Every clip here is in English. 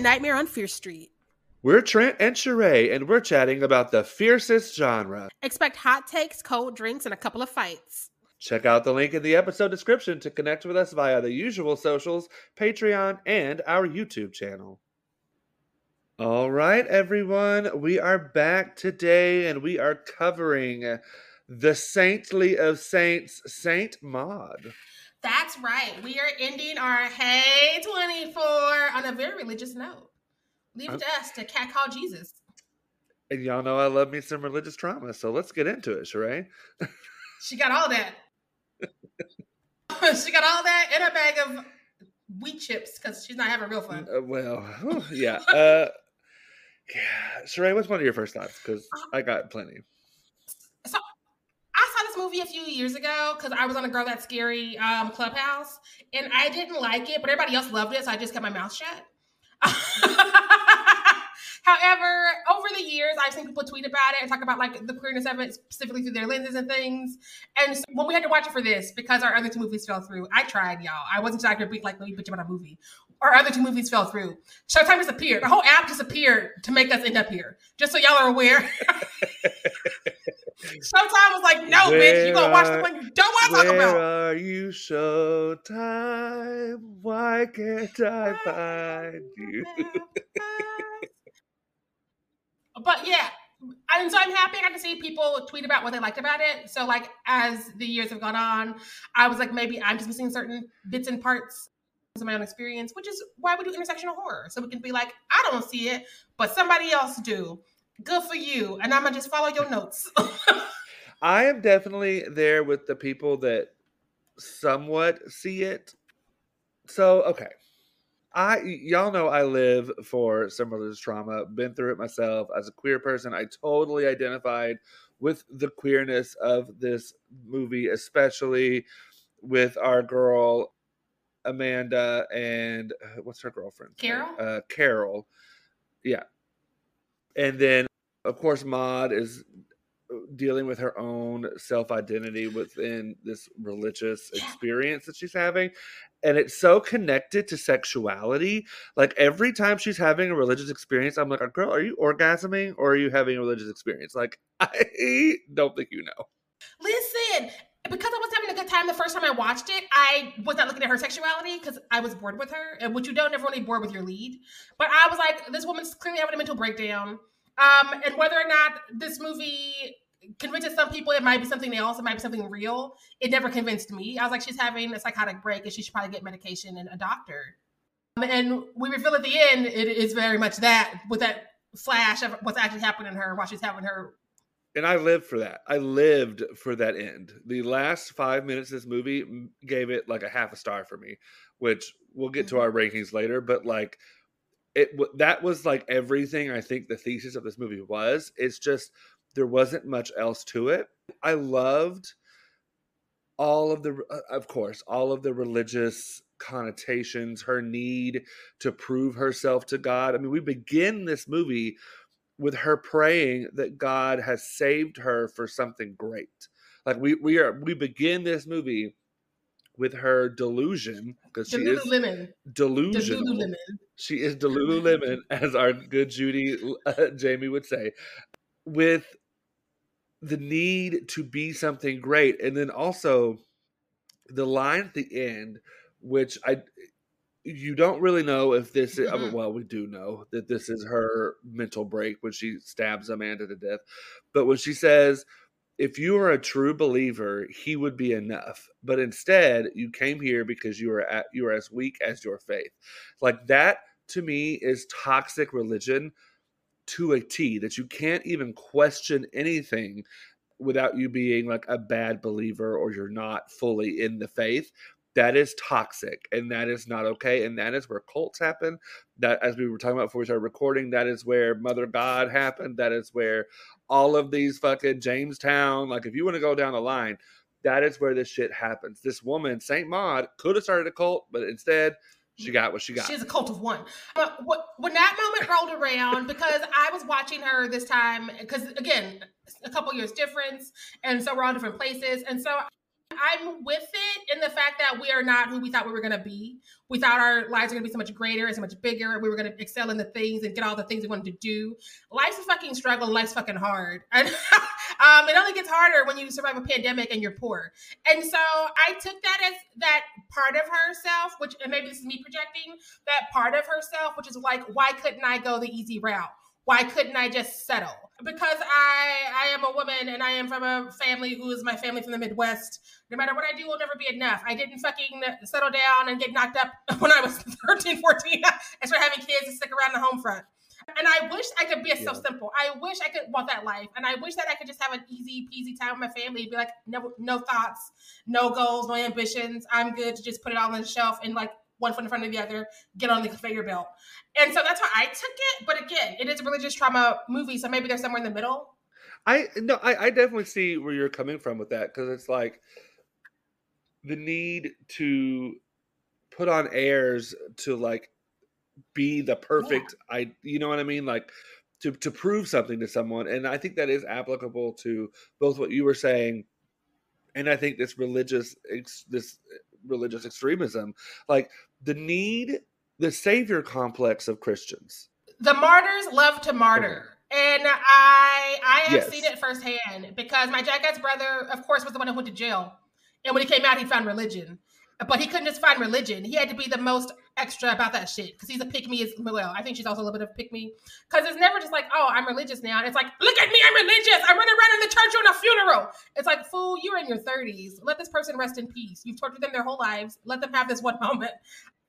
Nightmare on Fierce Street. We're Trent and Sharai, and we're chatting about the fiercest genre. Expect hot takes, cold drinks, and a couple of fights. Check out the link in the episode description to connect with us via the usual socials, Patreon, and our YouTube channel. All right, everyone, we are back today and we are covering the saintly of saints, Saint Maud. That's right. We are ending our Hey 24 on a very religious note. Leave it to us to cat call Jesus. And y'all know I love me some religious trauma, so let's get into it, Sharai. She got all that. she got all that in a bag of wheat chips because she's not having real fun. Uh, well, yeah. Uh, yeah. Sharai, what's one of your first thoughts? Because I got plenty. So I saw this movie a few years ago because I was on a Girl That's Scary um, clubhouse and I didn't like it, but everybody else loved it, so I just kept my mouth shut. However, over the years, I've seen people tweet about it and talk about like the queerness of it, specifically through their lenses and things. And so when we had to watch it for this, because our other two movies fell through, I tried, y'all. I wasn't just gonna be like, let me bitch on a movie. Our other two movies fell through. Showtime disappeared. The whole app disappeared to make us end up here. Just so y'all are aware. Showtime was like, no, bitch, you gonna watch the one you don't want to talk about. Where are you, Showtime? Why can't I find you? but yeah, and so I'm happy I got to see people tweet about what they liked about it. So like as the years have gone on, I was like, maybe I'm just missing certain bits and parts of my own experience, which is why we do intersectional horror. So we can be like, I don't see it, but somebody else do. Good for you. And I'm gonna just follow your notes. I am definitely there with the people that somewhat see it. So, okay. I y'all know I live for some religious trauma, been through it myself as a queer person. I totally identified with the queerness of this movie, especially with our girl Amanda and uh, what's her girlfriend? Carol? Uh, Carol. Yeah. And then of course Maud is dealing with her own self identity within this religious Yeah. experience that she's having. And it's so connected to sexuality. Like every time she's having a religious experience, I'm like, girl, are you orgasming or are you having a religious experience? Like, I don't think you know. Listen, because I was good time the first time I watched it, I was not looking at her sexuality because I was bored with her, and which you don't ever really bored with your lead. But I was like, this woman's clearly having a mental breakdown. Um, and whether or not this movie convinces some people it might be something else, it might be something real, it never convinced me. I was like, she's having a psychotic break and she should probably get medication and a doctor. Um, and we reveal at the end, it is very much that with that flash of what's actually happening to her while she's having her And I lived for that. I lived for that end. The last five minutes of this movie gave it like a half a star for me, which we'll get to Mhm. our rankings later. But like, it that was like everything I think the thesis of this movie was. It's just there wasn't much else to it. I loved all of the, uh, of course, all of the religious connotations, her need to prove herself to God. I mean, we begin this movie with her praying that God has saved her for something great. Like we we are we begin this movie with her delusion because she is delusional. Lululemon. She is Delululemon, as our good Judy uh, Jamie would say, with the need to be something great, and then also the line at the end, which I you don't really know if this is I mean, Mhm. well we do know that this is her mental break when she stabs Amanda to death but when she says if you are a true believer he would be enough but instead you came here because you are at you are as weak as your faith like that to me is toxic religion to a T that you can't even question anything without you being like a bad believer or you're not fully in the faith that is toxic and that is not okay and that is where cults happen. That as we were talking about before we started recording that is where mother god happened. That is where all of these fucking Jonestown like if you want to go down the line that is where this shit happens. This woman saint maud could have started a cult but instead she mm. got what she got. She's a cult of one. But when that moment rolled around, because I was watching her this time, because again, a couple years difference, and so we're all different places, and so I'm with it in the fact that we are not who we thought we were going to be. We thought our lives were going to be so much greater and so much bigger. We were going to excel in the things and get all the things we wanted to do. Life's a fucking struggle. Life's fucking hard. And um, it only gets harder when you survive a pandemic and you're poor. And so I took that as that part of herself, which and maybe this is me projecting that part of herself, which is like, why couldn't I go the easy route? Why couldn't I just settle? Because I I am a woman and I am from a family who is my family from the Midwest. No matter what I do, will never be enough. I didn't fucking uh, settle down and get knocked up when I was 13, 14 and start having kids and stick around the home front. And I wish I could be yeah. so simple. I wish I could want that life. And I wish that I could just have an easy peasy time with my family. Be like, no, no thoughts, no goals, no ambitions. I'm good to just put it all on the shelf and like one foot in front of the other, get on the conveyor belt. And so that's how I took it. But again, it is a religious trauma movie, so maybe there's somewhere in the middle. I no, I, I definitely see where you're coming from with that because it's like the need to put on airs to like be the perfect yeah. I you know what I mean like to to prove something to someone and I think that is applicable to both what you were saying and I think this religious this religious extremism like the need the savior complex of Christians. The martyrs love to martyr. Mm-hmm. And I I have yes. seen it firsthand because my jackass brother, of course, was the one who went to jail. And when he came out, he found religion. But he couldn't just find religion. He had to be the most extra about that shit because he's a pick me as well. I think she's also a little bit of pick me because it's never just like, oh, I'm religious now. It's like, look at me, I'm religious. I'm running around in the church on a funeral. It's like, fool, you're in your 30s. Let this person rest in peace. You've tortured them their whole lives. Let them have this one moment.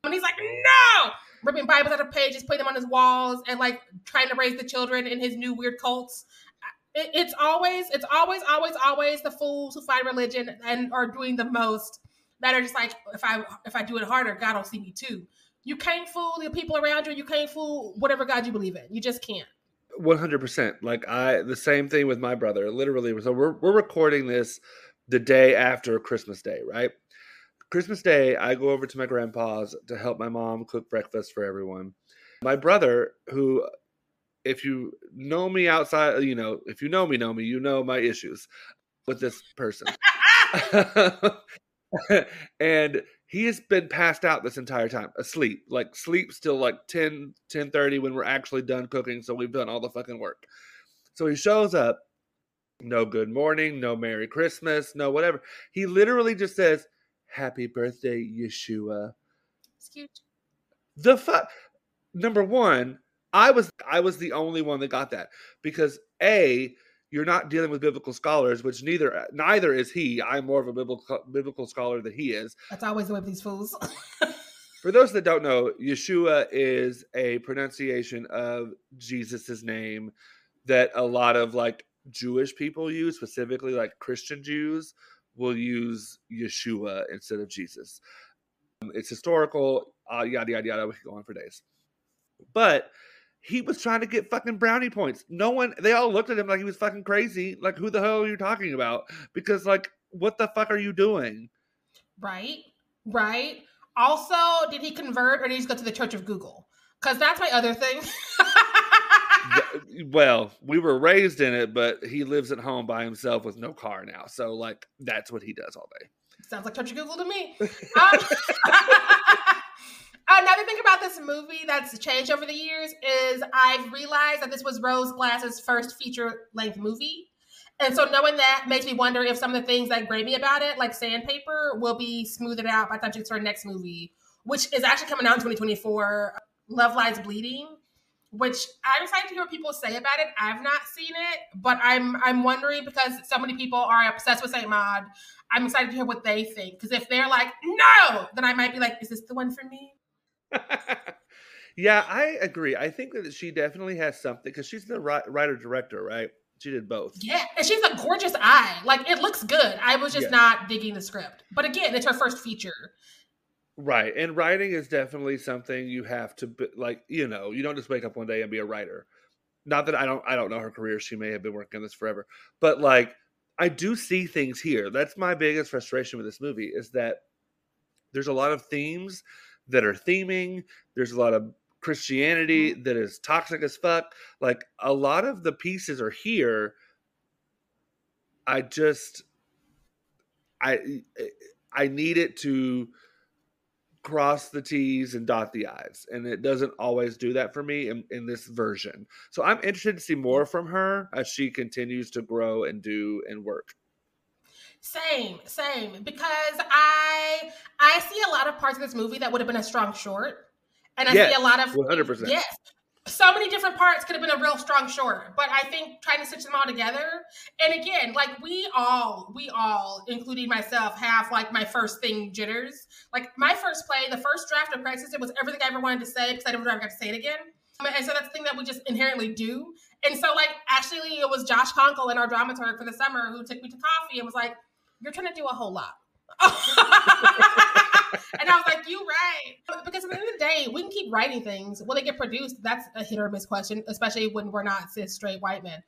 And he's like, no, ripping Bibles out of pages, putting them on his walls, and like trying to raise the children in his new weird cults. It, it's always, it's always, always, always the fools who find religion and are doing the most that are just like, if I if I do it harder, God will see me too. You can't fool the people around you. You can't fool whatever God you believe in. You just can't. One hundred percent. Like I, the same thing with my brother. Literally, so we're we're recording this the day after Christmas Day, right? Christmas Day, I go over to my grandpa's to help my mom cook breakfast for everyone. My brother, who, if you know me outside, you know, if you know me, know me, you know my issues with this person. and he has been passed out this entire time, asleep, like sleep still like 10, 10 30 when we're actually done cooking. So we've done all the fucking work. So he shows up, no good morning, no Merry Christmas, no whatever. He literally just says, happy birthday, Yeshua. It's cute. The fuck. Number one, I was I was the only one that got that because a you're not dealing with biblical scholars, which neither neither is he. I'm more of a biblical biblical scholar than he is. That's always the way with these fools. For those that don't know, Yeshua is a pronunciation of Jesus's name that a lot of like Jewish people use, specifically like Christian Jews will use Yeshua instead of Jesus. It's historical, uh, yada, yada, yada. We could go on for days. But he was trying to get fucking brownie points. No one, they all looked at him like he was fucking crazy. Like, who the hell are you talking about? Because, like, what the fuck are you doing? Right, right. Also, did he convert or did he just go to the Church of Google? Because that's my other thing. well, we were raised in it, but he lives at home by himself with no car now. So, like, that's what he does all day. Sounds like Church of Google to me. um, Oh, another thing about this movie that's changed over the years is I've realized that this was Rose Glass's first feature length movie. And so knowing that makes me wonder if some of the things that grate me about it, like Sandpaper, will be smoothed out by the time she gets her next movie, which is actually coming out in 2024, Love Lies Bleeding which I'm excited to hear what people say about it. I've not seen it, but I'm I'm wondering because so many people are obsessed with Saint Maud. I'm excited to hear what they think because if they're like no, then I might be like, is this the one for me? yeah, I agree. I think that she definitely has something because she's the writer director, right? She did both. Yeah, and she's a gorgeous eye. Like it looks good. I was just not digging the script, but again, it's her first feature. Right. And writing is definitely something you have to be, like, you know, you don't just wake up one day and be a writer. Not that I don't I don't know her career. She may have been working on this forever. But like I do see things here. That's my biggest frustration with this movie is that there's a lot of themes that are theming. There's a lot of Christianity mm-hmm. that is toxic as fuck. Like a lot of the pieces are here. I just I I need it to cross the T's and dot the I's. And it doesn't always do that for me in, in this version. So I'm interested to see more from her as she continues to grow and do and work. Same, same. Because I I see a lot of parts of this movie that would have been a strong short. And I Yes, see a lot of 100%. Yes. So many different parts could have been a real strong short. But I think trying to stitch them all together. And again, like we all, we all, including myself, have like my first thing jitters. Like my first play, the first draft of Crisis, it was everything I ever wanted to say because I didn't never got to say it again. Um, and so that's the thing that we just inherently do. And so, like, actually, it was Josh Conkle in our dramaturg for the summer who took me to coffee and was like, You're trying to do a whole lot. and I was like, You right. Because at the end of the day, we can keep writing things. Will they get produced? That's a hit or miss question, especially when we're not cis straight white men.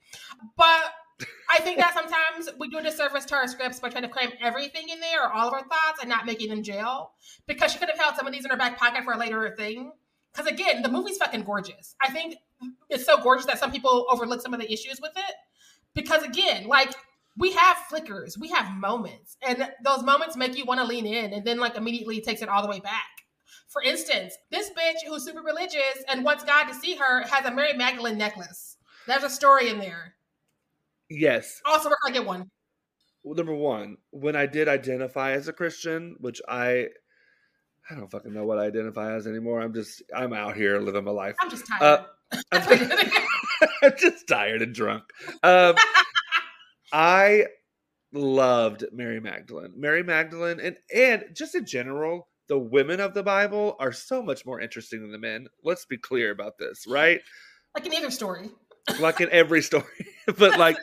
But I think that sometimes we do a disservice to our scripts by trying to cram everything in there or all of our thoughts and not making them jail. Because she could have held some of these in her back pocket for a later thing. Because again, the movie's fucking gorgeous. I think it's so gorgeous that some people overlook some of the issues with it. Because again, like we have flickers, we have moments, and those moments make you want to lean in, and then like immediately takes it all the way back. For instance, this bitch who's super religious and wants God to see her has a Mary Magdalene necklace. There's a story in there. Yes. Also, we're gonna get one. Well, number one, when I did identify as a Christian, which I I don't fucking know what I identify as anymore. I'm just I'm out here living my life. I'm just tired. Uh, I'm, I'm just tired and drunk. Um, I loved Mary Magdalene. Mary Magdalene and and just in general, the women of the Bible are so much more interesting than the men. Let's be clear about this, right? like in either story. like in every story but like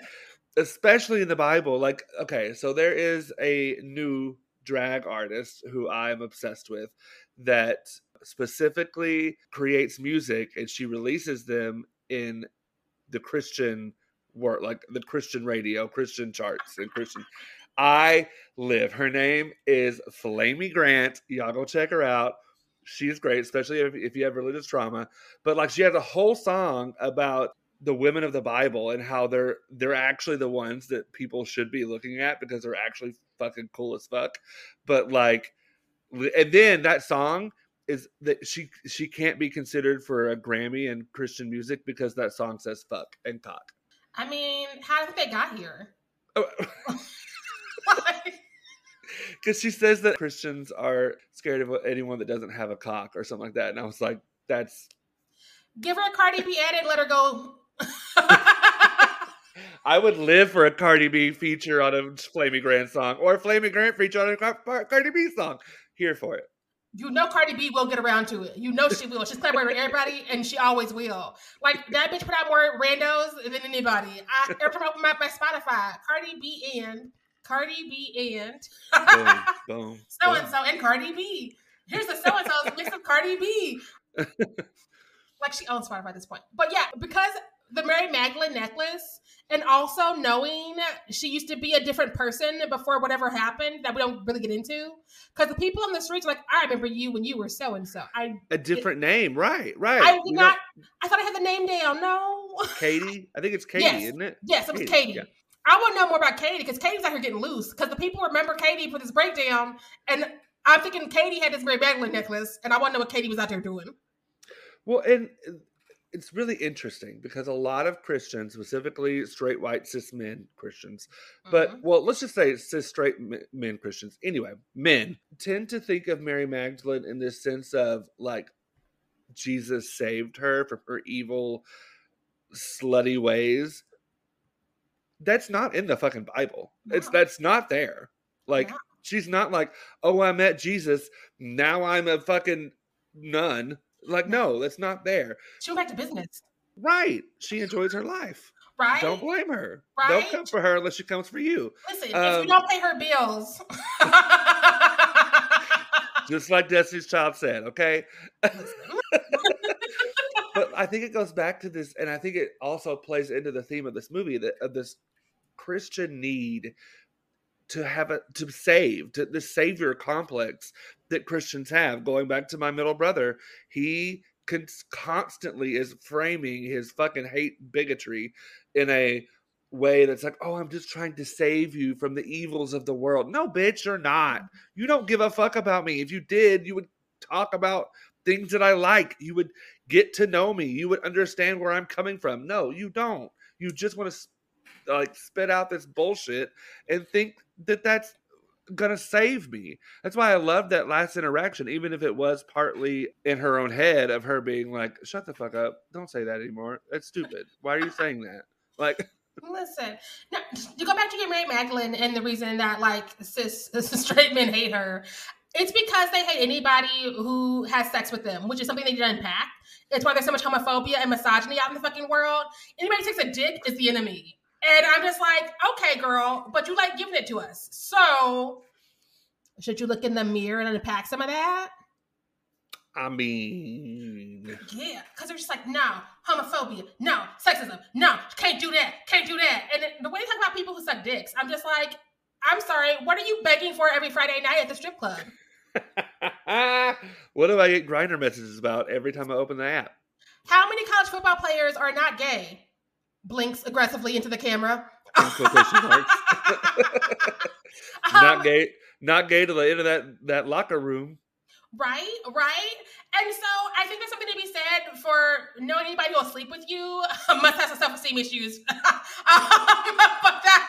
especially in the bible like okay so there is a new drag artist who i'm obsessed with that specifically creates music and she releases them in the christian world like the christian radio christian charts and christian i live her name is Flamy Grant y'all go check her out she's great especially if, if you have religious trauma but like she has a whole song about the women of the Bible and how they're they're actually the ones that people should be looking at because they're actually fucking cool as fuck. But like, and then that song is that she she can't be considered for a Grammy in Christian music because that song says fuck and cock. I mean, how did they got here? Oh. Because she says that Christians are scared of anyone that doesn't have a cock or something like that, and I was like, that's Give her a Cardi B edit, let her go. I would live for a Cardi B feature on a Flamy Grant song or a Flamy Grant feature on a Cardi B song. Here for it. You know Cardi B will get around to it. You know she will. She's collaborating with everybody, and she always will. Like that bitch put out more randos than anybody. I every time I open my, my Spotify, Cardi B and Cardi B and so and so and Cardi B. Here's the so and so's mix of Cardi B. like she owns Spotify at this point. But yeah, because the Mary Magdalene necklace, and also knowing she used to be a different person before whatever happened that we don't really get into. Because the people on the streets are like, I remember you when you were so and so. I A different name, right? Right. I did not. I thought I had the name down. No. Katie. I think it's Katie, Yes. isn't it? yes, it was Katie, Katie. yeah. I want to know more about Katie because Katie's out here getting loose. Because the people remember Katie for this breakdown, and I'm thinking Katie had this Mary Magdalene necklace, and I want to know what Katie was out there doing. Well, and it's really interesting because a lot of Christians, specifically straight white cis men Christians, but Mhm. well, let's just say cis straight men Christians. Anyway, men tend to think of Mary Magdalene in this sense of like Jesus saved her from her evil, slutty ways. That's not in the fucking Bible. It's that's not there. Like No. she's not like, oh, I met Jesus. Now I'm a fucking nun. Like, no, that's not there. she went back to business, Right. She enjoys her life. right? Don't blame her. Right? Don't come for her unless she comes for you. Listen, if Um, you don't pay her bills, Just like Destiny's Child said, okay? But I think it goes back to this, and I think it also plays into the theme of this movie that of this Christian need to have a to save, to the savior complex that Christians have. Going back to my middle brother, he con- constantly is framing his fucking hate bigotry in a way that's like, oh, I'm just trying to save you from the evils of the world. No, bitch, you're not. You don't give a fuck about me. If you did, you would talk about things that I like. You would get to know me. You would understand where I'm coming from. No, you don't. You just want to like spit out this bullshit and think that that's gonna save me. That's why I love that last interaction, even if it was partly in her own head of her being like, "Shut the fuck up! Don't say that anymore. That's stupid. Why are you saying that?" Like, Listen, now, go back to your Mary Magdalene and the reason that like cis, cis straight men hate her, it's because they hate anybody who has sex with them, which is something they need to unpack. It's why there's so much homophobia and misogyny out in the fucking world. Anybody takes a dick is the enemy. And I'm just like, okay, girl, but you like giving it to us. So should you look in the mirror and unpack some of that? I mean, Yeah, because they're just like, no, homophobia, no, sexism, no, can't do that, can't do that. And the way they talk about people who suck dicks, I'm just like, I'm sorry, what are you begging for every Friday night at the strip club? what do I get Grindr messages about every time I open the app? How many college football players are not gay? Blinks aggressively into the camera. Marks. Um, not gay, not gay to the end of that that locker room. Right, right. And so I think there's something to be said for knowing anybody who will sleep with you must have some self-esteem issues. um, but that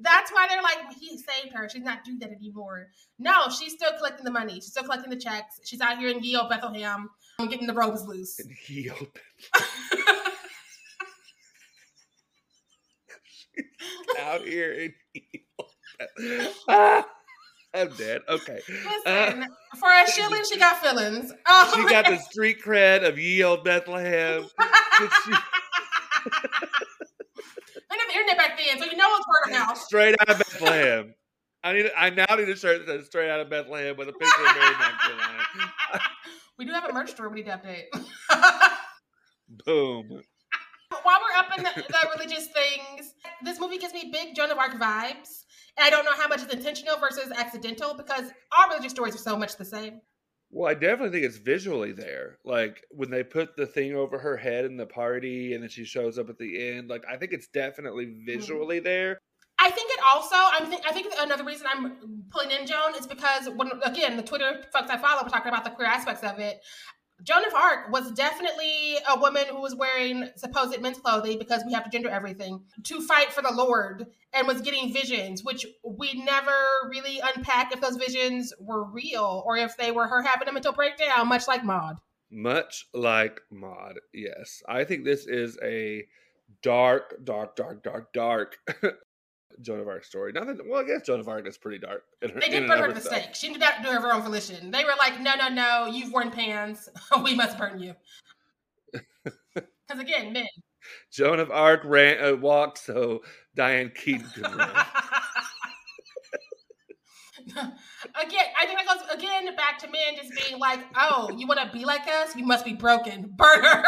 that's why they're like, he saved her. She's not doing that anymore. No, she's still collecting the money. She's still collecting the checks. She's out here in Yale, Bethlehem, getting the robes loose. Opened. out here in. Ah, I'm dead. Okay. Listen, for a shilling, she got feelings. Um, She got the street cred of ye old Bethlehem. I the internet back then, so you know it's word of mouth. straight out of Bethlehem. I need. I now need a shirt that says "Straight Out of Bethlehem" with a picture of Mary Magdalene on it. we do have a merch store we need to update. Boom. While we're up in the, the religious things, this movie gives me big Joan of Arc vibes. And I don't know how much is intentional versus accidental because all religious stories are so much the same. Well, I definitely think it's visually there. Like when they put the thing over her head in the party, and then she shows up at the end. Like I think it's definitely mm-hmm. visually there. I think it also. I think. I think another reason I'm pulling in Joan is because when again the Twitter folks I follow were talking about the queer aspects of it. Joan of Arc was definitely a woman who was wearing supposed men's clothing because we have to gender everything to fight for the Lord and was getting visions, which we never really unpack if those visions were real or if they were her having a mental breakdown, much like Maud. Much like Maud. Yes, I think this is a dark, dark, dark, dark, dark Joan of Arc story. Not that. Well, I guess Joan of Arc is pretty dark. In her, They did burn her at the herself. stake. She did not do it of her own volition. They were like, no, no, no, you've worn pants. we must burn you. Because again, men. Joan of Arc ran uh, walked so Diane Keaton could run. again, I think that goes again back to men just being like, oh, you want to be like us? You must be broken. Burn her.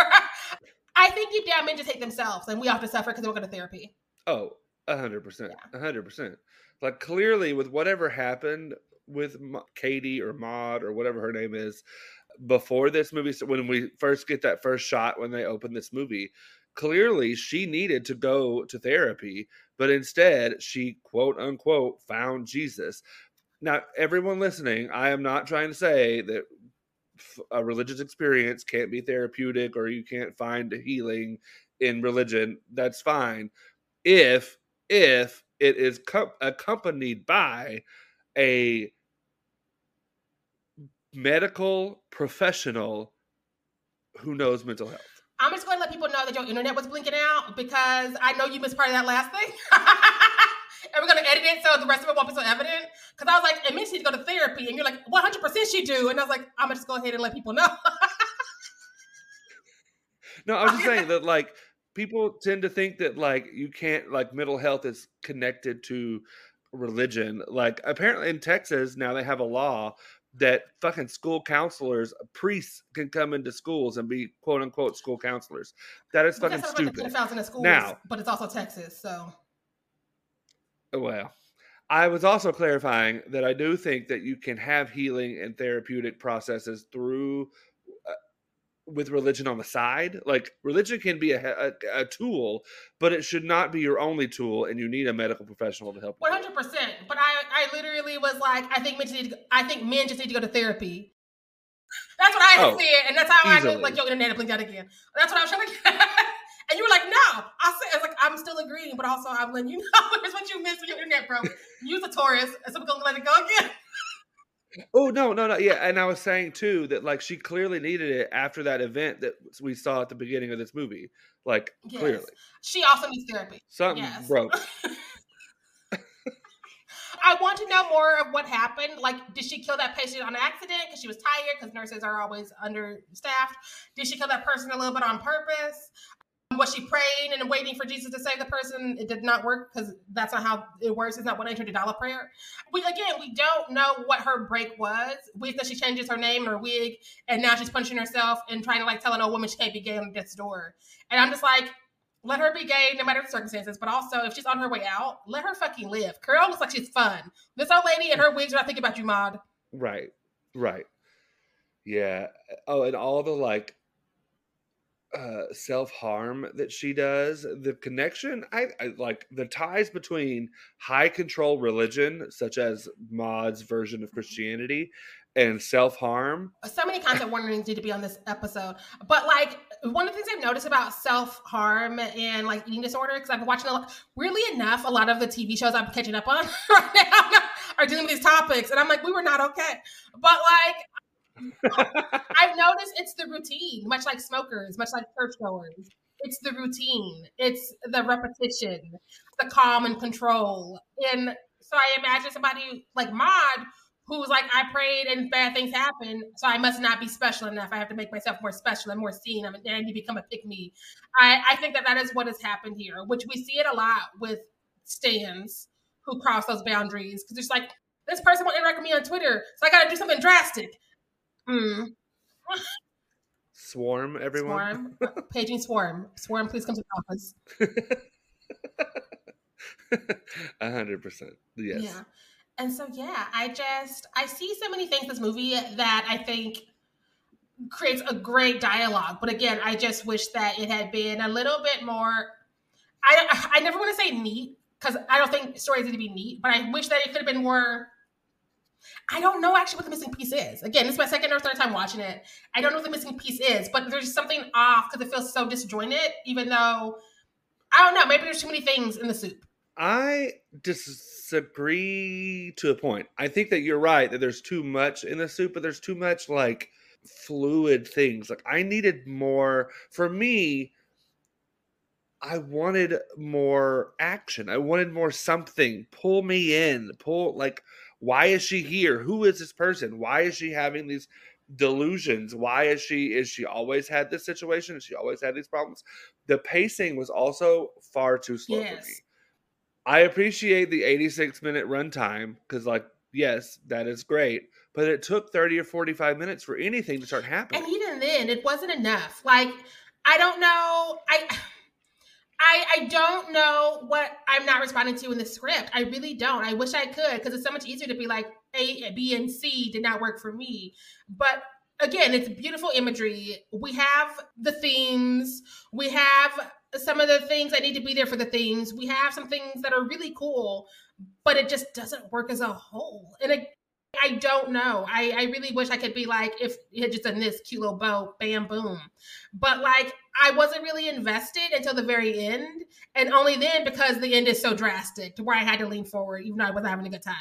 I think deep down men just hate themselves and we have to suffer because they won't go to therapy. Oh, a hundred percent, a hundred percent. Like clearly, with whatever happened with Katie or Maud or whatever her name is before this movie, when we first get that first shot when they open this movie, clearly she needed to go to therapy, but instead she quote unquote found Jesus. Now, everyone listening, I am not trying to say that a religious experience can't be therapeutic or you can't find healing in religion. That's fine if if it is co- accompanied by a medical professional who knows mental health. I'm just going to let people know that your internet was blinking out because I know you missed part of that last thing. and we're going to edit it so the rest of it won't be so evident. Because I was like, it means she need to go to therapy. And you're like, 100% she do. And I was like, I'm going to just go ahead and let people know. No, I was just saying that like people tend to think that like you can't like mental health is connected to religion. Like apparently in Texas now they have a law that fucking school counselors, priests can come into schools and be quote unquote school counselors. That is fucking that's not about the stupid. schools, Now- but it's also Texas. So Well, I was also clarifying that I do think that you can have healing and therapeutic processes through uh, with religion on the side. Like religion can be a, a, a, tool, but it should not be your only tool, and you need a medical professional to help. One hundred percent. But I, I literally was like, I think men just need. To, I think men just need to go to therapy. That's what I oh, said, and that's how easily. I knew. Like, your internet blinked out again. That's what I was trying to get. and you were like, no. I said, I was like, I'm still agreeing, but also I'm letting you know here's what you missed with your internet, bro. Use a Taurus, and so we're gonna let it go again. Oh no, no, no, yeah. And I was saying too that like she clearly needed it after that event that we saw at the beginning of this movie. Like yes. clearly, she also needs therapy. Something yes. broke. I want to know more of what happened. Like, did she kill that patient on accident because she was tired? Because nurses are always understaffed. Did she kill that person a little bit on purpose? Was she praying and waiting for Jesus to save the person? It did not work because that's not how it works. It's not one hundred dollar prayer. We again, we don't know what her break was. We know she changes her name her wig, and now she's punching herself and trying to like tell an old woman she can't be gay on death's door. And I'm just like, let her be gay no matter the circumstances. But also, if she's on her way out, let her fucking live. Carol looks like she's fun. This old lady and her wigs are not thinking about you, Maud. Right, right, yeah. Oh, and all the like uh, self harm that she does, the connection, I, I, like the ties between high control religion, such as Maud's version of mm-hmm. Christianity, and self harm. So many content warnings need to be on this episode, but like one of the things I've noticed about self harm and like eating disorder, because I've been watching a lot. Weirdly enough, a lot of the TV shows I'm catching up on right now are dealing with these topics, and I'm like, we were not okay. But like, I've noticed it's the routine, much like smokers, much like churchgoers. It's the routine. It's the repetition, the calm and control. And so I imagine somebody like Maud who's like, I prayed and bad things happen, so I must not be special enough. I have to make myself more special and more seen, and I need to become a pick me. I, I think that that is what has happened here, which we see it a lot with stands who cross those boundaries because it's like this person won't interact with me on Twitter, so I got to do something drastic. Mm. Swarm, everyone. Swarm. Paging Swarm. Swarm, please come to the office. A hundred percent. Yes. Yeah. And so yeah, I just I see so many things in this movie that I think creates a great dialogue. But again, I just wish that it had been a little bit more I I never want to say neat because I don't think stories need to be neat, but I wish that it could have been more I don't know actually what the missing piece is. Again, this is my second or third time watching it. I don't know what the missing piece is, but there's something off because it feels so disjointed, even though I don't know, maybe there's too many things in the soup. I disagree to a point. I think that you're right that there's too much in the soup, but there's too much like fluid things. Like I needed more for me. I wanted more action. I wanted more something. Pull me in. Pull like why is she here? Who is this person? Why is she having these delusions? Why is she is she always had this situation? Has she always had these problems? The pacing was also far too slow yes. for me. I appreciate the 86 minute runtime because like yes, that is great. But it took 30 or 45 minutes for anything to start happening. And even then, it wasn't enough. Like, I don't know. I I, I don't know what I'm not responding to in the script. I really don't. I wish I could because it's so much easier to be like A, B, and C did not work for me. But again, it's beautiful imagery. We have the themes. We have some of the things that need to be there for the themes. We have some things that are really cool, but it just doesn't work as a whole. And it, I don't know. I, I really wish I could be like, if it had just done this cute little bow, bam, boom. But like, I wasn't really invested until the very end. And only then because the end is so drastic to where I had to lean forward, even though I wasn't having a good time.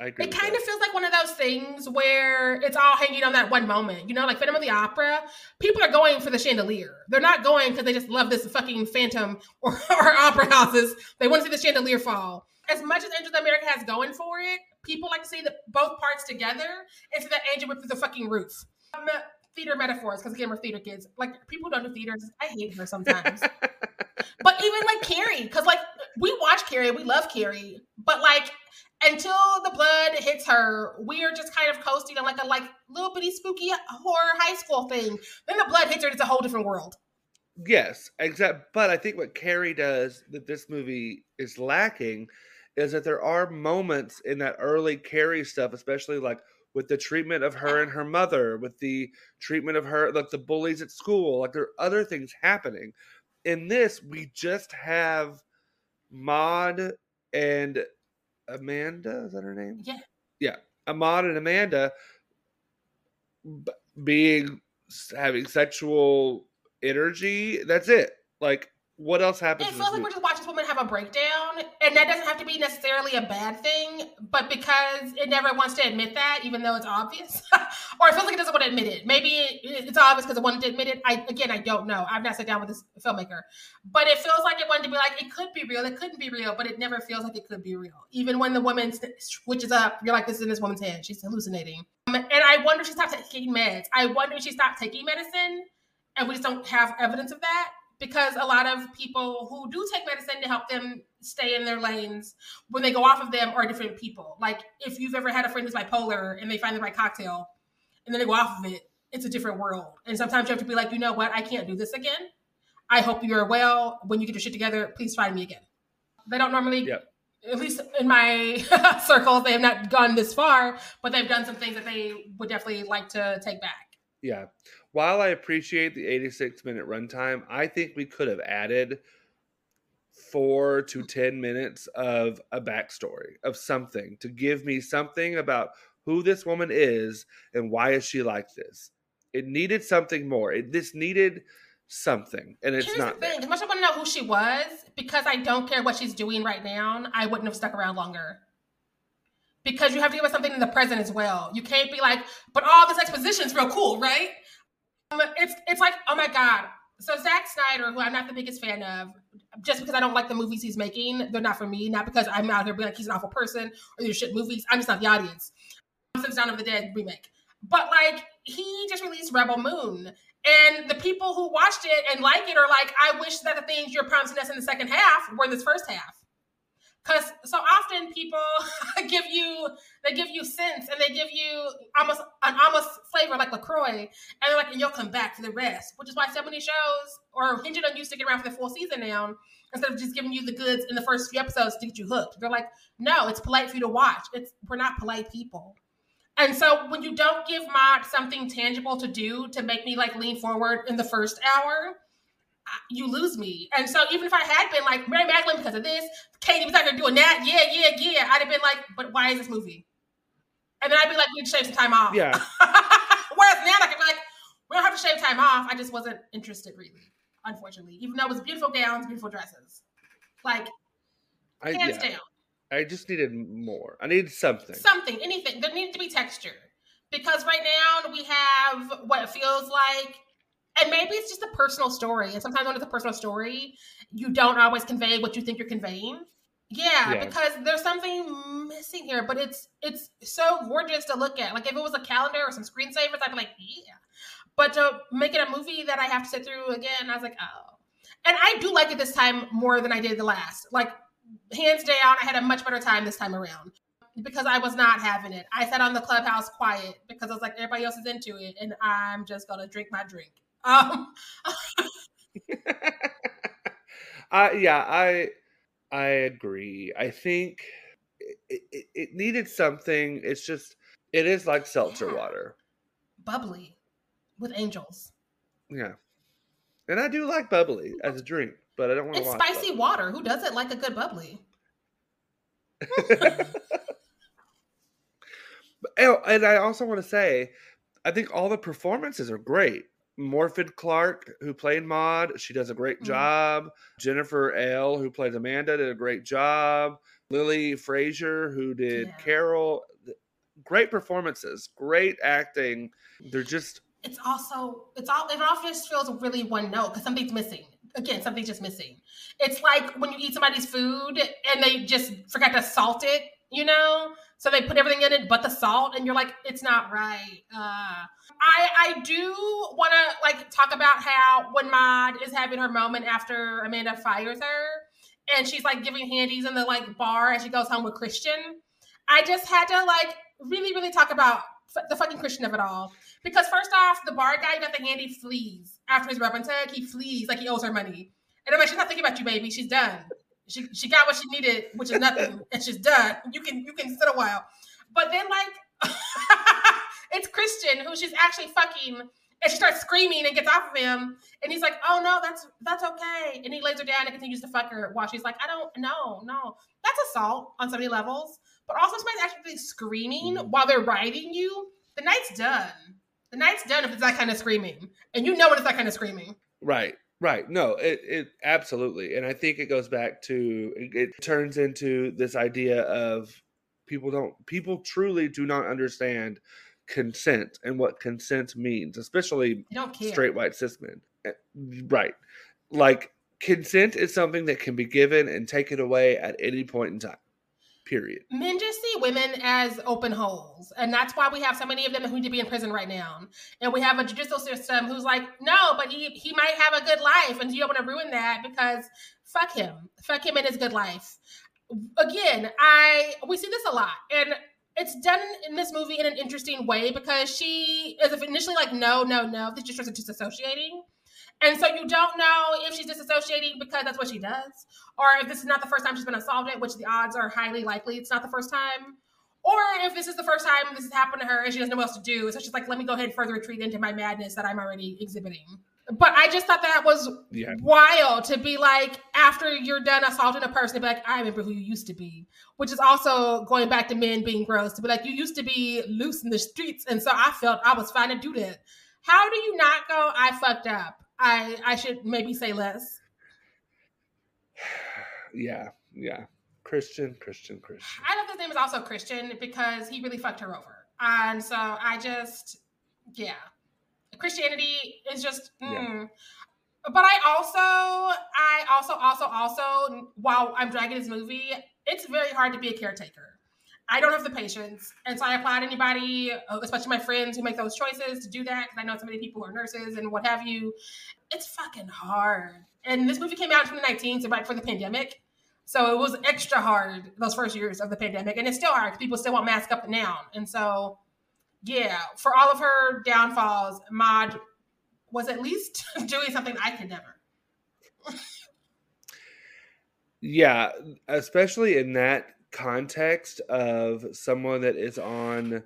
It kind that. of feels like one of those things where it's all hanging on that one moment. You know, like Phantom of the Opera, people are going for the chandelier. They're not going because they just love this fucking Phantom or, or opera houses. They want to see the chandelier fall. As much as Angel America has going for it, people like to see the both parts together and see that angel through the fucking roof. Um, theater metaphors, because again, we're theater kids. Like people don't do theaters. I hate her sometimes. but even like Carrie, because like we watch Carrie, we love Carrie, but like until the blood hits her, we are just kind of coasting on like a like little bitty spooky horror high school thing. Then the blood hits her, it's a whole different world. Yes, exact. But I think what Carrie does that this movie is lacking is that there are moments in that early Carrie stuff, especially like with the treatment of her and her mother, with the treatment of her, like the bullies at school. Like there are other things happening. In this, we just have Maud and Amanda. Is that her name? Yeah. Yeah. Ahmad and Amanda being having sexual energy. That's it. Like what else happens? It feels like we're just watching this woman have a breakdown, and that doesn't have to be necessarily a bad thing, but because it never wants to admit that, even though it's obvious, or it feels like it doesn't want to admit it. Maybe it's obvious because it wanted to admit it. I again, I don't know. I've not sat down with this filmmaker, but it feels like it wanted to be like it could be real, it couldn't be real, but it never feels like it could be real. Even when the woman switches up, you're like, this is in this woman's head. She's hallucinating, um, and I wonder if she stopped taking meds. I wonder if she stopped taking medicine, and we just don't have evidence of that because a lot of people who do take medicine to help them stay in their lanes when they go off of them are different people. Like if you've ever had a friend who's bipolar and they find the right cocktail and then they go off of it, it's a different world. And sometimes you have to be like, you know what, I can't do this again. I hope you're well. When you get your shit together, please find me again. They don't normally, at least in my circles, they have not gone this far, but they've done some things that they would definitely like to take back. Yeah. While I appreciate the 86 minute runtime, I think we could have added four to 10 minutes of a backstory of something to give me something about who this woman is and why is she like this. It needed something more. It, this needed something, and it's Here's not the thing: as much as I want to know who she was, because I don't care what she's doing right now, I wouldn't have stuck around longer. Because you have to give us something in the present as well. You can't be like, but all this exposition is real cool, right? It's it's like, oh my god. So Zack Snyder, who I'm not the biggest fan of, just because I don't like the movies he's making, they're not for me. Not because I'm out here being like he's an awful person or these shit movies. I'm just not the audience. Since Dawn of the Dead remake, but like he just released Rebel Moon, and the people who watched it and like it are like, I wish that the things you're promising us in the second half were in this first half. Because so people give you, they give you sense and they give you almost an almost flavor like LaCroix. And they're like, and you'll come back for the rest, which is why so many shows are hinging on you sticking around for the full season now instead of just giving you the goods in the first few episodes to get you hooked. They're like, no, it's polite for you to watch. It's We're not polite people. And so when you don't give Maud something tangible to do to make me like lean forward in the first hour, you lose me. And so even if I had been like Mary Magdalene because of this, Katie was out there doing that, yeah, yeah, yeah, I'd have been like, but why is this movie? And then I'd be like, we need to shave some time off. Yeah. Whereas now I could be like, we don't have to shave time off. I just wasn't interested really, unfortunately. Even though it was beautiful gowns, beautiful dresses. Like, I, hands yeah, down. I just needed more. I needed something. something, anything. There needed to be texture because right now we have what it feels like, and maybe it's just a personal story. And sometimes when it's a personal story, you don't always convey what you think you're conveying. Yeah, Yeah. because there's something missing here, but it's it's so gorgeous to look at. Like if it was a calendar or some screensavers, I'd be like, yeah. But to make it a movie that I have to sit through again, I was like, oh. And I do like it this time more than I did the last. Like hands down, I had a much better time this time around because I was not having it. I sat on the clubhouse quiet because I was like, everybody else is into it, and I'm just gonna drink my drink. Um, I yeah, I I agree. I think it, it, it needed something. It's just it is like seltzer Yeah. water. bubbly with angels. Yeah. And I do like bubbly as a drink, but I don't want to It's spicy water. Who doesn't like a good bubbly? bubbly. oh, and I also want to say I think all the performances are great. Morfydd Clark, who played Maud, she does a great Mhm. job. Jennifer Ehle, who plays Amanda, did a great job. Lily Frazer, who did Yeah. Carol, great performances, great acting. They're just It's also it's all it all just feels really one note because something's missing. Again, something's just missing. It's like when you eat somebody's food and they just forgot to salt it, you know. So they put everything in it but the salt, and you're like, it's not right. Uh, I I do want to like talk about how when Maud is having her moment after Amanda fires her, and she's like giving handies in the like bar as she goes home with Christian. I just had to like really really talk about f- the fucking Christian of it all because first off, the bar guy got the handy flees after his rub and. He flees like he owes her money, and I'm like, she's not thinking about you, baby. She's done. She she got what she needed, which is nothing, and she's done. You can you can sit a while, but then like it's Christian who she's actually fucking and she starts screaming and gets off of him. And he's like oh no that's that's okay. And he lays her down and continues to fuck her while she's like i don't no no. That's assault on so many levels. But also somebody's actually screaming Mhm. while they're riding you. The night's done. The night's done if it's that kind of screaming. And you know when it's that kind of screaming. Right, right. No, it, it absolutely. And I think it goes back to it, it turns into this idea of people don't people truly do not understand consent and what consent means, especially they don't care straight white cis men. Eh, Right. Like consent is something that can be given and taken away at any point in time. Period. men just see women as open holes and that's why we have so many of them who need to be in prison right now. And we have a judicial system who's like no but he he might have a good life and you don't want to ruin that? Because fuck him. Fuck him in his good life. Again i we see this a lot and it's done in this movie in an interesting way because she is initially like no no no this just starts disassociating and so you don't know if she's disassociating because that's what she does or if this is not the first time she's been assaulted, which the odds are highly likely it's not the first time, or if this is the first time this has happened to her and she doesn't know what else to do. So she's like, let me go ahead and further retreat into my madness that I'm already exhibiting. But I just thought that was Yeah. wild to be like, after you're done assaulting a person, to be like, I remember who you used to be, which is also going back to men being gross, to be like, you used to be loose in the streets. And so I felt I was fine to do that. How do you not go, I fucked up? I, I should maybe say less. Yeah, yeah. Christian, Christian, Christian. I love his name is also Christian because he really fucked her over. And so I just, yeah. Christianity is just, mm. but I also, I also, also, also, while I'm dragging this movie, it's very hard to be a caretaker. I don't have the patience. And so I applaud anybody, uh, especially my friends who make those choices to do that because I know so many people who are nurses and what have you. It's fucking hard. And this movie came out in 2019, so right before the pandemic. So it was extra hard those first years of the pandemic. And it's still hard 'cause people still want mask up and down. And so, yeah, for all of her downfalls, Maud was at least doing something I could never. Yeah, especially in that context of someone that is on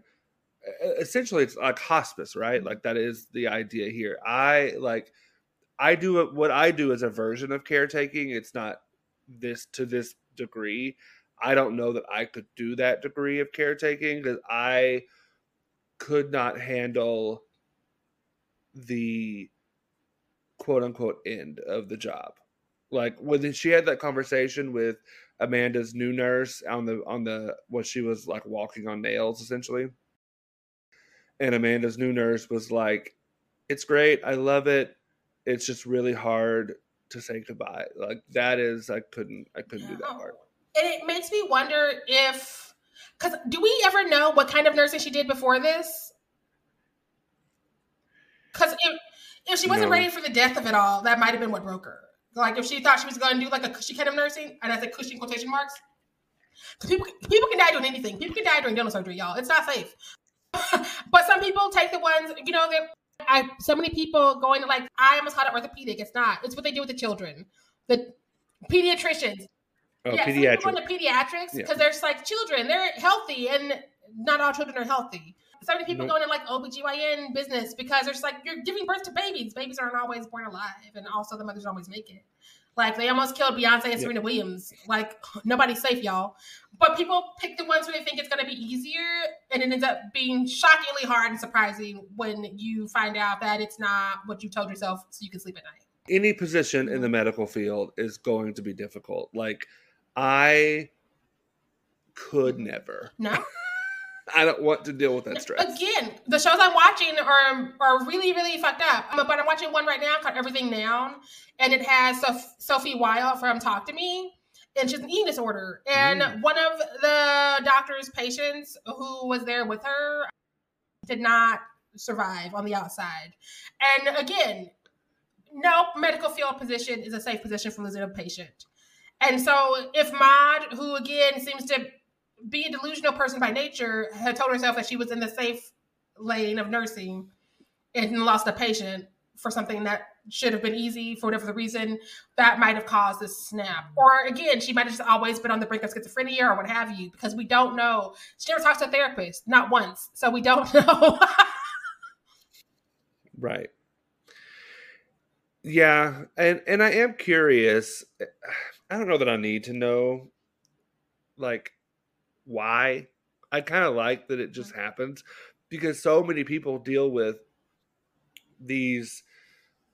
essentially it's like hospice, right? Mm-hmm. Like that is the idea here. I like I do what I do is a version of caretaking. It's not this to this degree. I don't know that I could do that degree of caretaking because I could not handle the quote unquote end of the job. Like when she had that conversation with Amanda's new nurse on the on the what she was like walking on nails essentially. And Amanda's new nurse was like, It's great, I love it. It's just really hard to say goodbye. Like that is I couldn't I couldn't do that part. And it makes me wonder if, because do we ever know what kind of nursing she did before this? Because if, if she wasn't No. ready for the death of it all, that might have been what broke her. Like if she thought she was going to do like a cushy kind of nursing, and I said cushy in quotation marks. people people can die doing anything. People can die during dental surgery, y'all. It's not safe. but some people take the ones, you know, that I so many people going to like I almost called it orthopedic. It's not. It's what they do with the children. The pediatricians. Oh, yeah, some pediatric. people into pediatrics Yeah. because there's like children. They're healthy and not all children are healthy. So many people Nope. going to like oh, OBGYN business because there's like you're giving birth to babies. Babies aren't always born alive, and also the mothers always make it. Like they almost killed Beyonce and Yeah. Serena Williams. Like nobody's safe, y'all. But people pick the ones who they think it's going to be easier, and it ends up being shockingly hard and surprising when you find out that it's not what you told yourself so you can sleep at night. any position in the medical field is going to be difficult. Like I could never. No. I don't want to deal with that stress. Again, the shows I'm watching are are really really fucked up. But I'm watching one right now called Everything Now, and it has Soph- Sophie Wilde from Talk to Me, and she's an eating disorder. And Mm. one of the doctor's patients who was there with her did not survive on the outside. And again, no medical field position is a safe position for losing a patient. And so if Maud, who again seems to be a delusional person by nature, had told herself that she was in the safe lane of nursing and lost a patient, for something that should have been easy for whatever the reason that might have caused this snap. Or again, she might have just always been on the brink of schizophrenia or what have you, because we don't know. She never talks to a therapist, not once. So we don't know. right. Yeah, and and I am curious. I don't know that I need to know like why. I kind of like that it just mm-hmm. happens because so many people deal with these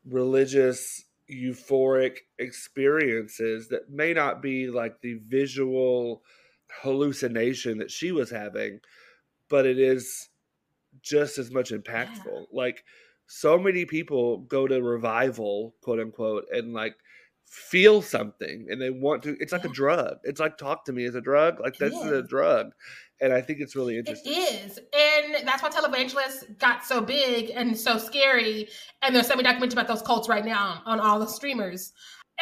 religious euphoric experiences that may not be like the visual hallucination that she was having but it is just as much impactful yeah. like so many people go to revival quote unquote and like feel something and they want to it's like yeah. a drug it's like talk to me is a drug like this is a drug and I think it's really interesting. It is, and that's why televangelists got so big and so scary. And there's so many documentaries about those cults right now on all the streamers.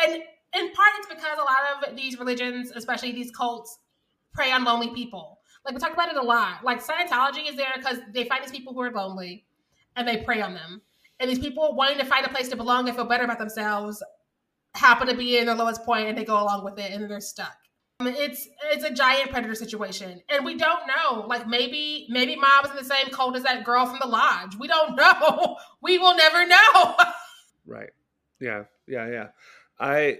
And in part, it's because a lot of these religions, especially these cults, prey on lonely people. Like we talk about it a lot. Like Scientology is there because they find these people who are lonely, and they prey on them. And these people wanting to find a place to belong and feel better about themselves happen to be in their lowest point, and they go along with it, and they're stuck. Um, it's it's a giant predator situation, and we don't know. Like maybe maybe Maud was in the same cult as that girl from the lodge. We don't know. We will never know. right. Yeah. Yeah. Yeah. I.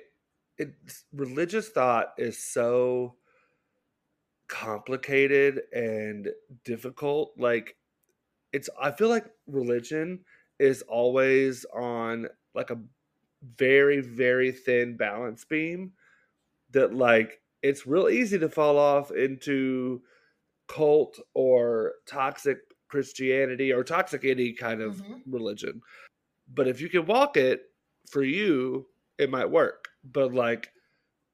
It religious thought is so complicated and difficult. Like it's. I feel like religion is always on like a very very thin balance beam that like it's real easy to fall off into cult or toxic Christianity or toxic any kind of mm-hmm. religion. But if you can walk it for you, it might work. But like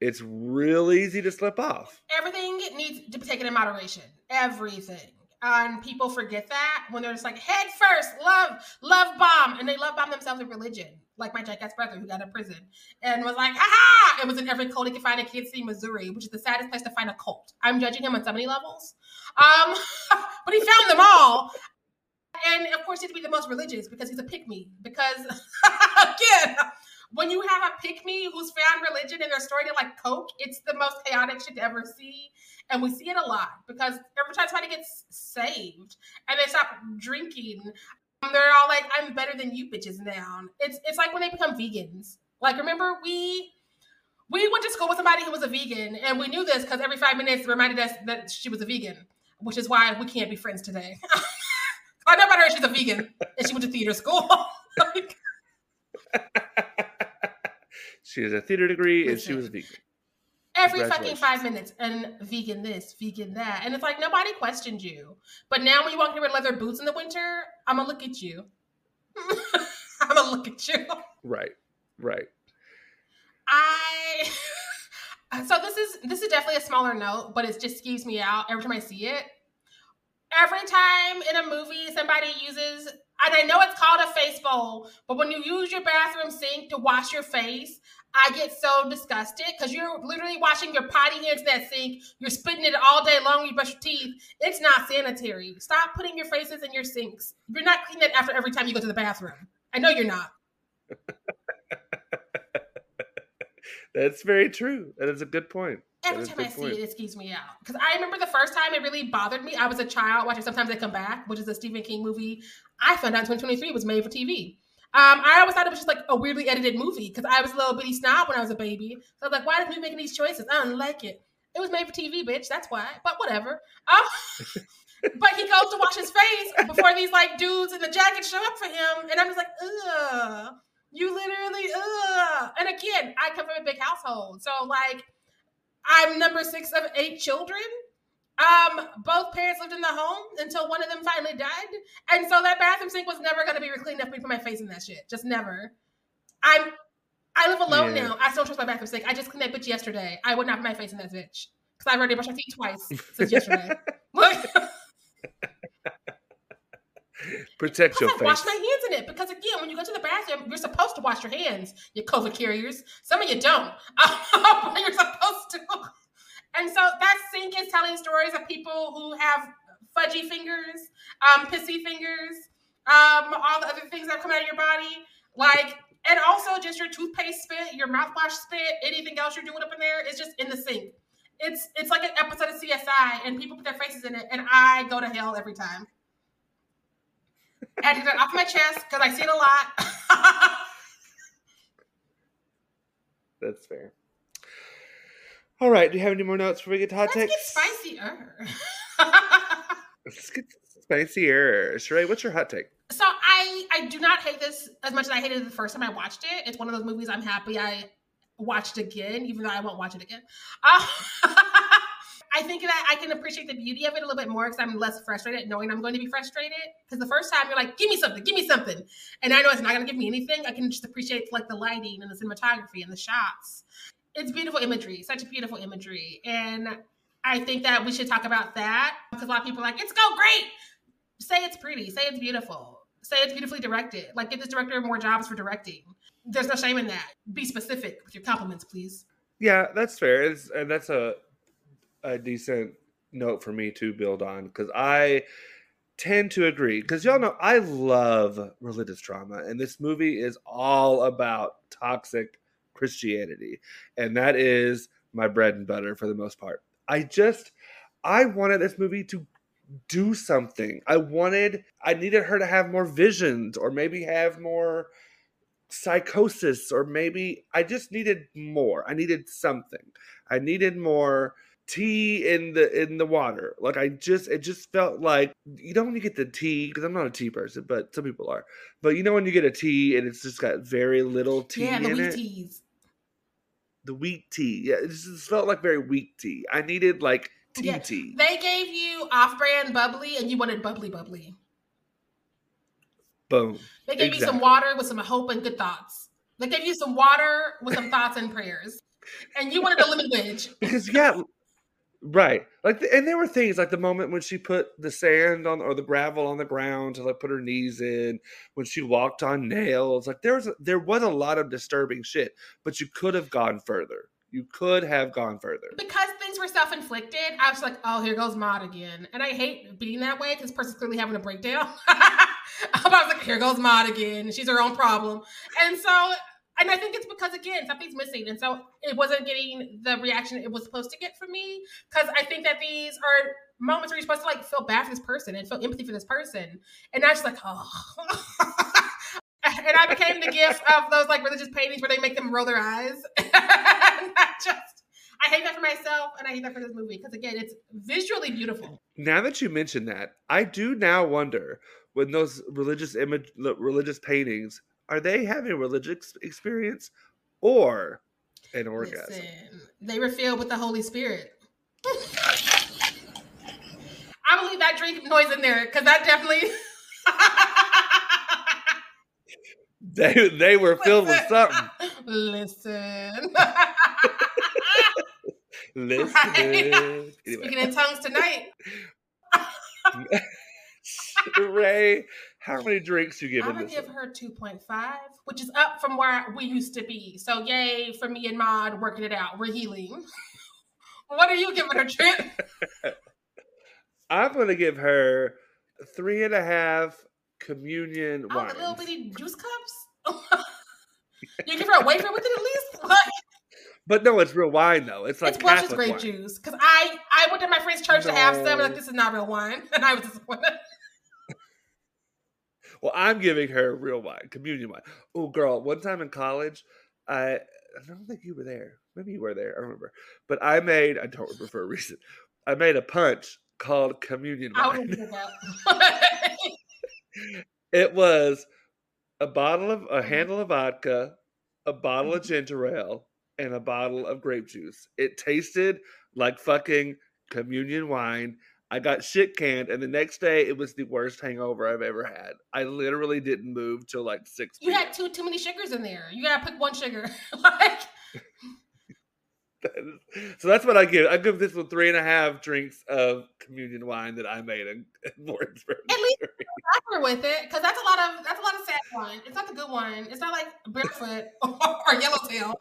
it's real easy to slip off. Everything needs to be taken in moderation. Everything. And people forget that when they're just like head first, love, love bomb, and they love bomb themselves in religion like my jackass brother who got in prison and was like, ha! It was in every cult he could find in Kansas City, Missouri, which is the saddest place to find a cult. I'm judging him on so many levels. Um, but he found them all. And of course, he had to be the most religious because he's a pick me. Because again, when you have a pick me who's found religion and they're starting like Coke, it's the most chaotic shit to ever see. And we see it a lot because every time somebody gets saved and they stop drinking, Um, they're all like, "I'm better than you bitches now." It's it's like when they become vegans. Like, remember we we went to school with somebody who was a vegan, and we knew this because every five minutes reminded us that she was a vegan, which is why we can't be friends today. I know about her; she's a vegan, and she went to theater school. like, she has a theater degree, and she was a vegan every fucking five minutes and vegan this, vegan that. And it's like nobody questioned you. But now when you walk in with leather boots in the winter, I'm gonna look at you. I'm gonna look at you. Right. Right. I so this is this is definitely a smaller note, but it just skews me out every time I see it. Every time in a movie somebody uses and I know it's called a face bowl, but when you use your bathroom sink to wash your face, I get so disgusted because you're literally washing your potty hands in that sink. You're spitting it all day long when you brush your teeth. It's not sanitary. Stop putting your faces in your sinks. You're not cleaning it after every time you go to the bathroom. I know you're not. That's very true. That is a good point. Every time I see point. it, it skews me out. Because I remember the first time it really bothered me. I was a child watching Sometimes They Come Back, which is a Stephen King movie. I found out 2023 was made for TV. Um, I always thought it was just like a weirdly edited movie because I was a little bitty snob when I was a baby. So I was like, why is me making these choices? I don't like it. It was made for TV, bitch. That's why. But whatever. Um, but he goes to wash his face before these like dudes in the jacket show up for him, and I'm just like, ugh. You literally, ugh. And again, I come from a big household, so like, I'm number six of eight children. Um, both parents lived in the home until one of them finally died. And so that bathroom sink was never gonna be clean enough for me to put my face in that shit. Just never. I'm I live alone yeah. now. I still trust my bathroom sink. I just cleaned that bitch yesterday. I would not put my face in that bitch. Because I've already brushed my teeth twice since yesterday. Protect your I face. Wash my hands in it because again, when you go to the bathroom, you're supposed to wash your hands. You COVID carriers. Some of you don't. you're supposed to. And so that sink is telling stories of people who have fudgy fingers, um, pissy fingers, um, all the other things that come out of your body. Like, and also just your toothpaste spit, your mouthwash spit, anything else you're doing up in there is just in the sink. It's it's like an episode of CSI, and people put their faces in it, and I go to hell every time. I had it off my chest because I see it a lot. That's fair. All right. Do you have any more notes before we get to hot Let's takes? get spicier. Let's get spicier. Sharai, what's your hot take? so I I do not hate this as much as I hated it the first time I watched it. It's one of those movies I'm happy I watched again, even though I won't watch it again. Uh, I think that I can appreciate the beauty of it a little bit more because I'm less frustrated knowing I'm going to be frustrated. Because the first time you're like, give me something, give me something. And I know it's not going to give me anything. I can just appreciate like the lighting and the cinematography and the shots. It's beautiful imagery, such a beautiful imagery. And I think that we should talk about that because a lot of people are like, it's go great. Say it's pretty, say it's beautiful, say it's beautifully directed. Like, give this director more jobs for directing. There's no shame in that. Be specific with your compliments, please. Yeah, that's fair. It's, and that's a a decent note for me to build on because I tend to agree. Because y'all know I love religious drama, and this movie is all about toxic Christianity, and that is my bread and butter for the most part. I just I wanted this movie to do something. I wanted I needed her to have more visions or maybe have more psychosis or maybe I just needed more. I needed something. I needed more tea in the in the water. Like I just it just felt like you know when you get the tea because I'm not a tea person, but some people are. But you know when you get a tea and it's just got very little tea yeah, the in wheat it. teas. The wheat tea. Yeah, it just felt like very weak tea. I needed like tea Yeah, tea. They gave you off-brand bubbly, and you wanted bubbly bubbly. Boom. They gave you some water with some hope and good thoughts. They gave you some water with some thoughts and prayers, and you wanted a lemon wedge. because yeah right. Like the, and there were things like the moment when she put the sand on or the gravel on the ground to like put her knees in when she walked on nails like there was a, there was a lot of disturbing shit but you could have gone further. You could have gone further. Because things were self-inflicted, I was like, "Oh, here goes Maud again," and I hate being that way because person's clearly having a breakdown. I was like, "Here goes Maud again. She's her own problem," and so, and I think it's because again something's missing, and so it wasn't getting the reaction it was supposed to get from me. Because I think that these are moments where you're supposed to like feel bad for this person and feel empathy for this person, and I was like, "Oh." And I became the gift of those like religious paintings where they make them roll their eyes. I just, I hate that for myself, and I hate that for this movie because again, it's visually beautiful. now that you mention that i do now wonder when those religious image religious paintings are they having a religious experience or an orgasm Listen, they were filled with the Holy Spirit. I believe that drink noise in there because that definitely. they they were filled with something Listen. Listen. Right. Anyway. Speaking in tongues tonight. Ray, how many drinks you give her? I'm gonna give her 2.5, which is up from where we used to be. So yay for me and Maud working it out. We're healing. what are you giving her, Trent? I'm gonna give her three and a half communion Oh, wines. the little bitty juice cups. you give her a wafer with it at least. Like, But no, it's real wine though. It's like it's Welch's grape wine. juice. Because I I went to my friend's church to have some. and Like this is not real wine, and I was disappointed. Well, I'm giving her real wine, communion wine. Oh, girl, one time in college, I I don't think you were there. Maybe you were there. I don't remember. But I made I don't remember for a reason. I made a punch called communion I wine. It was a bottle of a Mhm. handle of vodka, a bottle of Mhm. ginger ale, and a bottle of grape juice. It tasted like fucking communion wine. I got shit canned, and the next day it was the worst hangover I've ever had. I literally didn't move till like six. you had too too many sugars in there. You gotta pick one sugar. like so that's what I give. I give this one three and a half drinks of communion wine that I made in Warrensburg. At least- suffer with it because that's a lot of that's a lot of sad wine. It's not the good one. It's not like barefoot or yellowtail.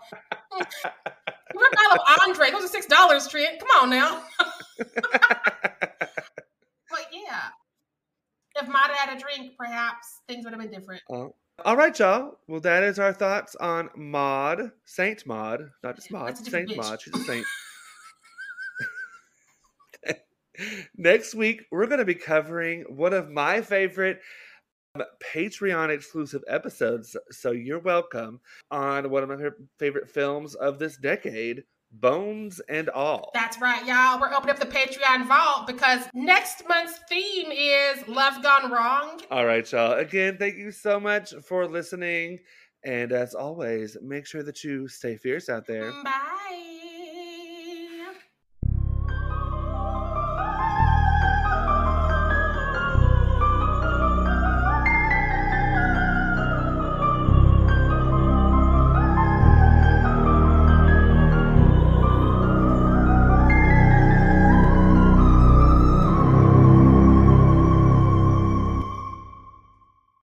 We're a bottle of Andre. Those are six dollars, Trent. Come on now. Yeah, if Maud had a drink, perhaps things would have been different. Uh, all right, y'all. Well, that is our thoughts on Maud, Saint Maud, not just Maud, That's a different Saint bitch. Maud. She's a saint. Next week, we're going to be covering one of my favorite um, Patreon exclusive episodes. So you're welcome on one of my favorite films of this decade, Bones and All. That's right, y'all. We're opening up the Patreon vault because next month's theme is Love Gone Wrong. All right, y'all. Again, thank you so much for listening. And as always, make sure that you stay fierce out there. Bye.